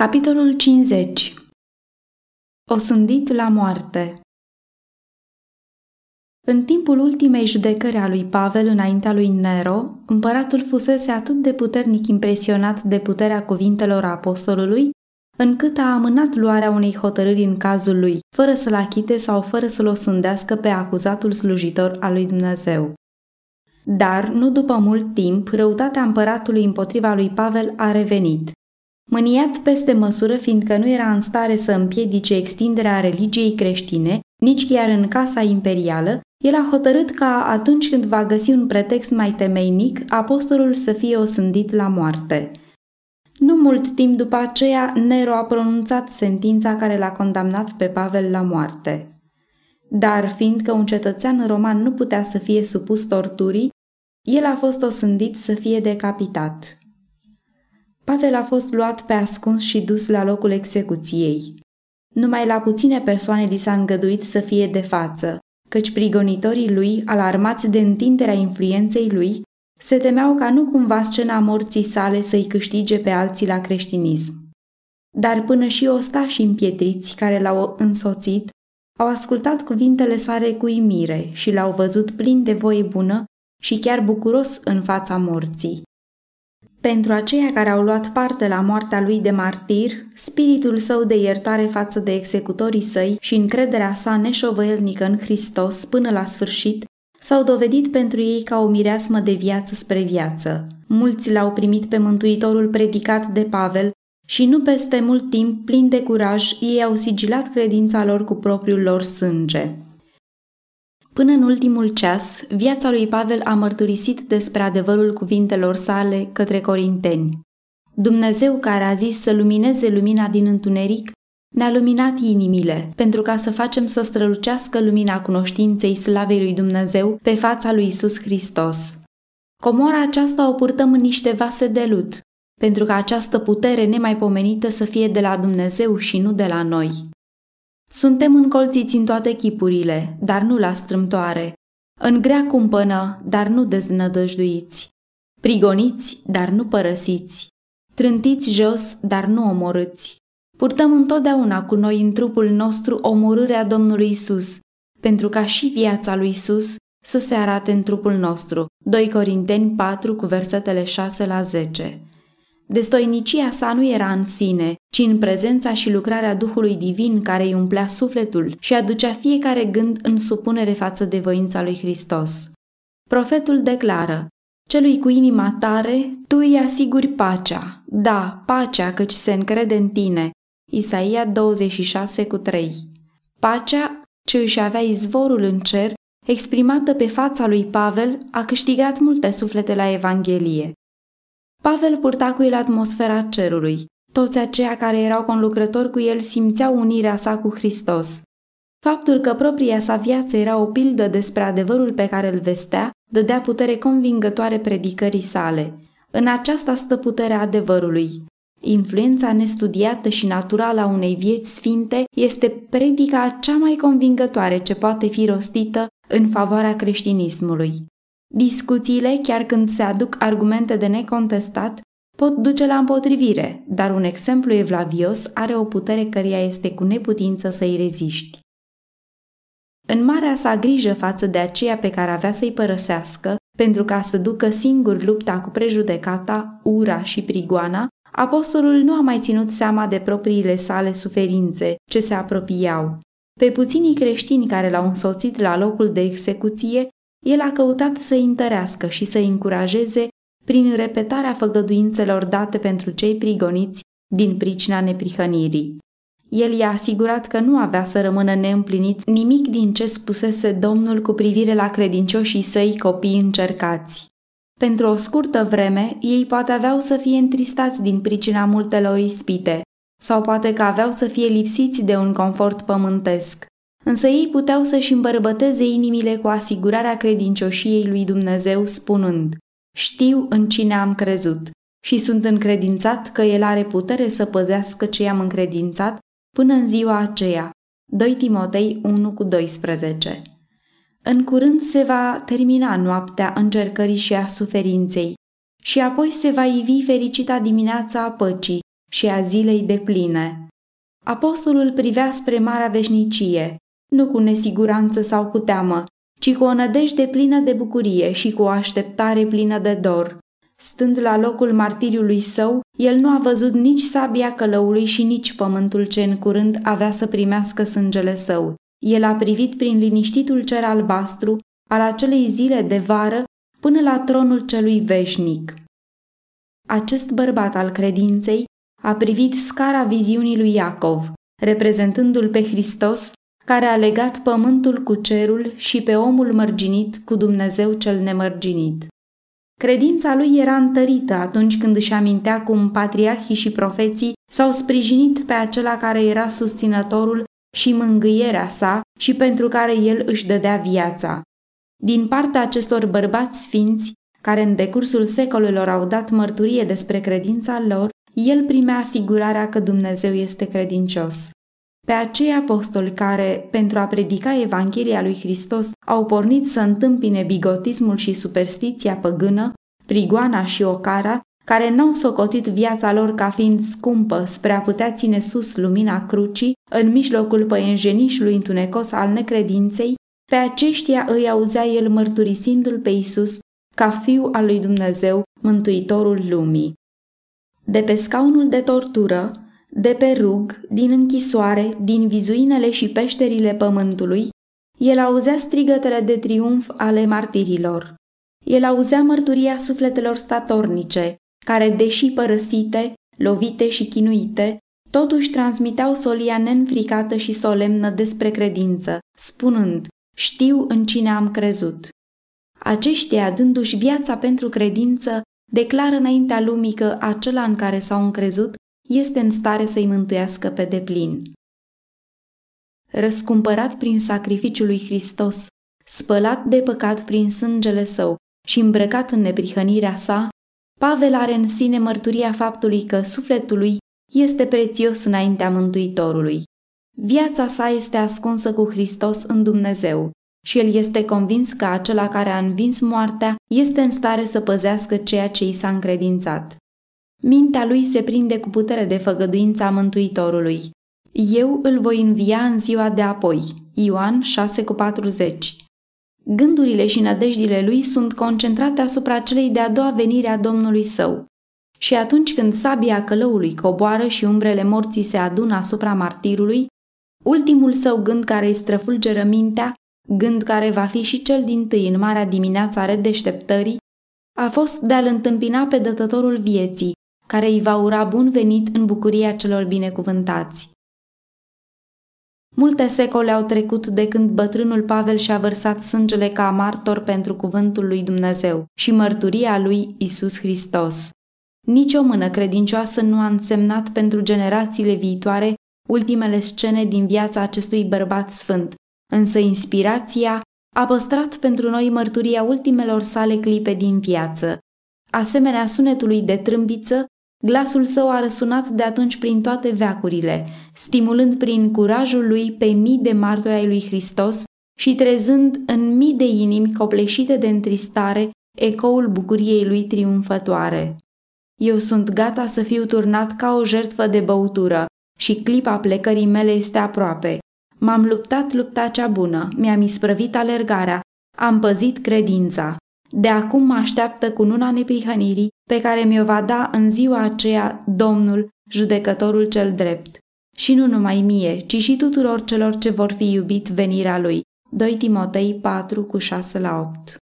Capitolul 50 Osândit la moarte În timpul ultimei judecări a lui Pavel înaintea lui Nero, împăratul fusese atât de puternic impresionat de puterea cuvintelor apostolului, încât a amânat luarea unei hotărâri în cazul lui, fără să-l achite sau fără să-l osândească pe acuzatul slujitor al lui Dumnezeu. Dar, nu după mult timp, răutatea împăratului împotriva lui Pavel a revenit. Mâniat peste măsură, fiindcă nu era în stare să împiedice extinderea religiei creștine, nici chiar în casa imperială, el a hotărât ca atunci când va găsi un pretext mai temeinic, apostolul să fie osândit la moarte. Nu mult timp după aceea, Nero a pronunțat sentința care l-a condamnat pe Pavel la moarte. Dar fiindcă un cetățean roman nu putea să fie supus torturii, el a fost osândit să fie decapitat. Pavel a fost luat pe ascuns și dus la locul execuției. Numai la puține persoane li s-a îngăduit să fie de față, căci prigonitorii lui, alarmați de întinderea influenței lui, se temeau ca nu cumva scena morții sale să-i câștige pe alții la creștinism. Dar până și ostașii împietriți care l-au însoțit au ascultat cuvintele sale cu imire și l-au văzut plin de voie bună și chiar bucuros în fața morții. Pentru aceia care au luat parte la moartea lui de martir, spiritul său de iertare față de executorii săi și încrederea sa neșovăielnică în Hristos până la sfârșit s-au dovedit pentru ei ca o mireasmă de viață spre viață. Mulți l-au primit pe Mântuitorul predicat de Pavel și nu peste mult timp, plin de curaj, ei au sigilat credința lor cu propriul lor sânge. Până în ultimul ceas, viața lui Pavel a mărturisit despre adevărul cuvintelor sale către corinteni. Dumnezeu care a zis să lumineze lumina din întuneric, ne-a luminat inimile, pentru ca să facem să strălucească lumina cunoștinței slavei lui Dumnezeu pe fața lui Isus Hristos. Comora aceasta o purtăm în niște vase de lut, pentru ca această putere nemaipomenită să fie de la Dumnezeu și nu de la noi. Suntem încolțiți în toate chipurile, dar nu la strâmtoare, în grea cumpănă, dar nu deznădăjduiți, prigoniți, dar nu părăsiți, trântiți jos, dar nu omorâți. Purtăm întotdeauna cu noi în trupul nostru omorârea Domnului Isus, pentru ca și viața lui Isus să se arate în trupul nostru. 2 Corinteni 4 cu versetele 6 la 10. Destoinicia sa nu era în sine, ci în prezența și lucrarea Duhului Divin care îi umplea sufletul și aducea fiecare gând în supunere față de voința lui Hristos. Profetul declară, Celui cu inima tare, tu îi asiguri pacea, da, pacea căci se încrede în tine. Isaia 26 cu 3 Pacea ce își avea izvorul în cer, exprimată pe fața lui Pavel, a câștigat multe suflete la Evanghelie. Pavel purta cu el atmosfera cerului. Toți aceia care erau conlucrători cu el simțeau unirea sa cu Hristos. Faptul că propria sa viață era o pildă despre adevărul pe care îl vestea, dădea putere convingătoare predicării sale. În aceasta stă puterea adevărului. Influența nestudiată și naturală a unei vieți sfinte este predica cea mai convingătoare ce poate fi rostită în favoarea creștinismului. Discuțiile, chiar când se aduc argumente de necontestat, pot duce la împotrivire, dar un exemplu evlavios are o putere căreia este cu neputință să-i reziști. În marea sa grijă față de aceea pe care avea să-i părăsească, pentru ca să ducă singur lupta cu prejudecata, ura și prigoana, apostolul nu a mai ținut seama de propriile sale suferințe ce se apropiau. Pe puținii creștini care l-au însoțit la locul de execuție el a căutat să-i întărească și să-i încurajeze prin repetarea făgăduințelor date pentru cei prigoniți din pricina neprihănirii. El i-a asigurat că nu avea să rămână neîmplinit nimic din ce spusese Domnul cu privire la credincioșii săi copii încercați. Pentru o scurtă vreme, ei poate aveau să fie întristați din pricina multelor ispite, sau poate că aveau să fie lipsiți de un confort pământesc însă ei puteau să-și îmbărbăteze inimile cu asigurarea credincioșiei lui Dumnezeu, spunând, Știu în cine am crezut și sunt încredințat că El are putere să păzească ce i-am încredințat până în ziua aceea. 2 Timotei 1 cu 12 În curând se va termina noaptea încercării și a suferinței și apoi se va ivi fericita dimineața a păcii și a zilei de pline. Apostolul privea spre marea veșnicie, nu cu nesiguranță sau cu teamă, ci cu o nădejde plină de bucurie și cu o așteptare plină de dor. Stând la locul martiriului său, el nu a văzut nici sabia călăului și nici pământul ce în curând avea să primească sângele său. El a privit prin liniștitul cer albastru al acelei zile de vară până la tronul celui veșnic. Acest bărbat al credinței a privit scara viziunii lui Iacov, reprezentându-l pe Hristos care a legat pământul cu cerul și pe omul mărginit cu Dumnezeu cel nemărginit. Credința lui era întărită atunci când își amintea cum patriarhii și profeții s-au sprijinit pe acela care era susținătorul și mângâierea sa și pentru care el își dădea viața. Din partea acestor bărbați sfinți, care în decursul secolelor au dat mărturie despre credința lor, el primea asigurarea că Dumnezeu este credincios. Pe acei apostoli care, pentru a predica Evanghelia lui Hristos, au pornit să întâmpine bigotismul și superstiția păgână, prigoana și ocara, care n-au socotit viața lor ca fiind scumpă spre a putea ține sus lumina crucii în mijlocul păienjenișului întunecos al necredinței, pe aceștia îi auzea el mărturisindu-l pe Isus ca fiu al lui Dumnezeu, mântuitorul lumii. De pe scaunul de tortură, de pe rug, din închisoare, din vizuinele și peșterile pământului, el auzea strigătele de triumf ale martirilor. El auzea mărturia sufletelor statornice, care, deși părăsite, lovite și chinuite, totuși transmiteau solia neînfricată și solemnă despre credință, spunând, știu în cine am crezut. Aceștia, dându-și viața pentru credință, declară înaintea lumii că acela în care s-au încrezut este în stare să-i mântuiască pe deplin. Răscumpărat prin sacrificiul lui Hristos, spălat de păcat prin sângele său și îmbrăcat în neprihănirea sa, Pavel are în sine mărturia faptului că sufletul lui este prețios înaintea Mântuitorului. Viața sa este ascunsă cu Hristos în Dumnezeu și el este convins că acela care a învins moartea este în stare să păzească ceea ce i s-a încredințat. Mintea lui se prinde cu putere de făgăduința Mântuitorului. Eu îl voi învia în ziua de apoi. Ioan 6,40 Gândurile și nădejdile lui sunt concentrate asupra celei de-a doua venire a Domnului său. Și atunci când sabia călăului coboară și umbrele morții se adună asupra martirului, ultimul său gând care îi străfulgeră mintea, gând care va fi și cel din tâi în marea dimineața a redeșteptării, a fost de a-l întâmpina pe dătătorul vieții, care îi va ura bun venit în bucuria celor binecuvântați. Multe secole au trecut de când bătrânul Pavel și-a vărsat sângele ca martor pentru cuvântul lui Dumnezeu și mărturia lui Isus Hristos. Nici o mână credincioasă nu a însemnat pentru generațiile viitoare ultimele scene din viața acestui bărbat sfânt, însă inspirația a păstrat pentru noi mărturia ultimelor sale clipe din viață. Asemenea sunetului de trâmbiță, Glasul său a răsunat de atunci prin toate veacurile, stimulând prin curajul lui pe mii de martori ai lui Hristos și trezând în mii de inimi copleșite de întristare ecoul bucuriei lui triumfătoare. Eu sunt gata să fiu turnat ca o jertfă de băutură și clipa plecării mele este aproape. M-am luptat lupta cea bună, mi-am isprăvit alergarea, am păzit credința. De acum mă așteaptă cu nuna neprihănirii pe care mi-o va da în ziua aceea Domnul, judecătorul cel drept. Și nu numai mie, ci și tuturor celor ce vor fi iubit venirea lui. 2 Timotei 4 cu 6 la 8